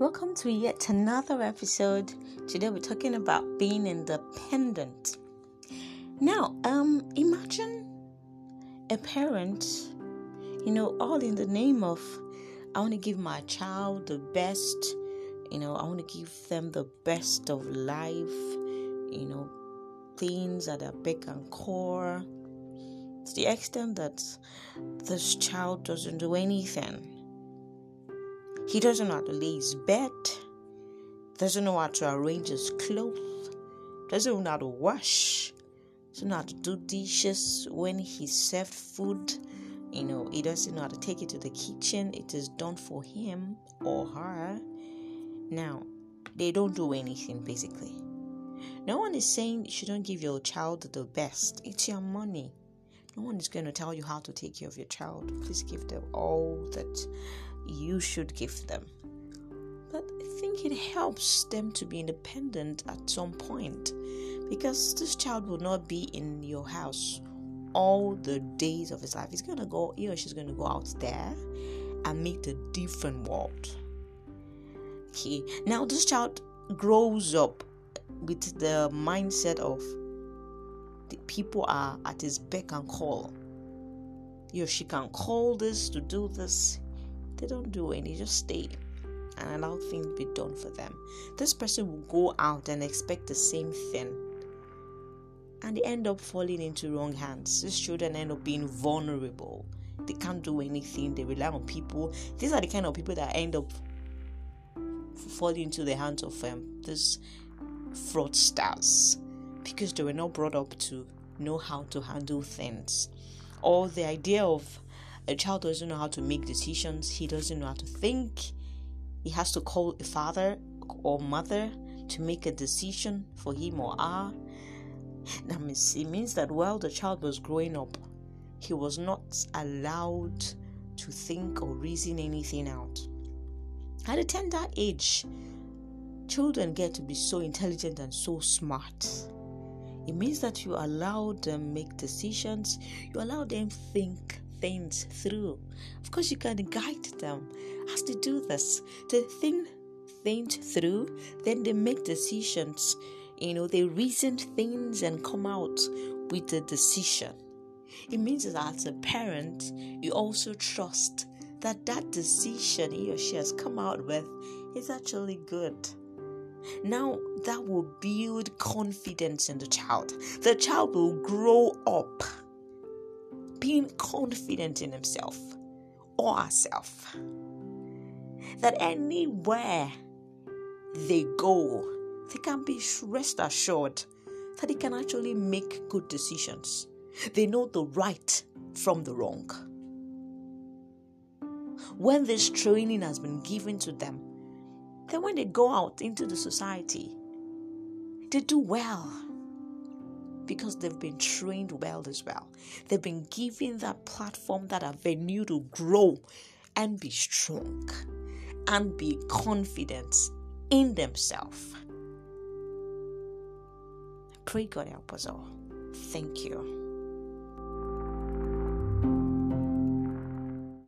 Welcome to yet another episode. Today we're talking about being independent. Now, um, imagine a parent, you know, all in the name of I want to give my child the best, you know, I want to give them the best of life, you know, things at their beck and core. To the extent that this child doesn't do anything he doesn't know how to lay his bed, doesn't know how to arrange his clothes, doesn't know how to wash, doesn't know how to do dishes when he served food. You know, he doesn't know how to take it to the kitchen. It is done for him or her. Now, they don't do anything basically. No one is saying you shouldn't give your child the best. It's your money. No one is going to tell you how to take care of your child. Please give them all that you should give them. But I think it helps them to be independent at some point because this child will not be in your house all the days of his life. He's gonna go, he or she's gonna go out there and meet a different world. Okay, now this child grows up with the mindset of the people are at his beck and call. You know, she can call this to do this. They don't do any, just stay and allow things to be done for them. This person will go out and expect the same thing. And they end up falling into wrong hands. These children end up being vulnerable. They can't do anything. They rely on people. These are the kind of people that end up falling into the hands of um, these fraudsters because they were not brought up to know how to handle things. Or the idea of a child doesn't know how to make decisions, he doesn't know how to think. He has to call a father or mother to make a decision for him or her. That means, it means that while the child was growing up, he was not allowed to think or reason anything out. At a tender age, children get to be so intelligent and so smart. It means that you allow them make decisions, you allow them think things through. Of course, you can guide them as they do this. They think things through, then they make decisions. You know, they reason things and come out with a decision. It means that as a parent, you also trust that that decision he or she has come out with is actually good. Now, that will build confidence in the child. The child will grow up confident in himself or herself. That anywhere they go, they can be rest assured that they can actually make good decisions. They know the right from the wrong. When this training has been given to them, then when they go out into the society, they do well because they've been trained well as well. They've been given that platform, that avenue to grow and be strong and be confident in themselves. Pray God help us all. Thank you.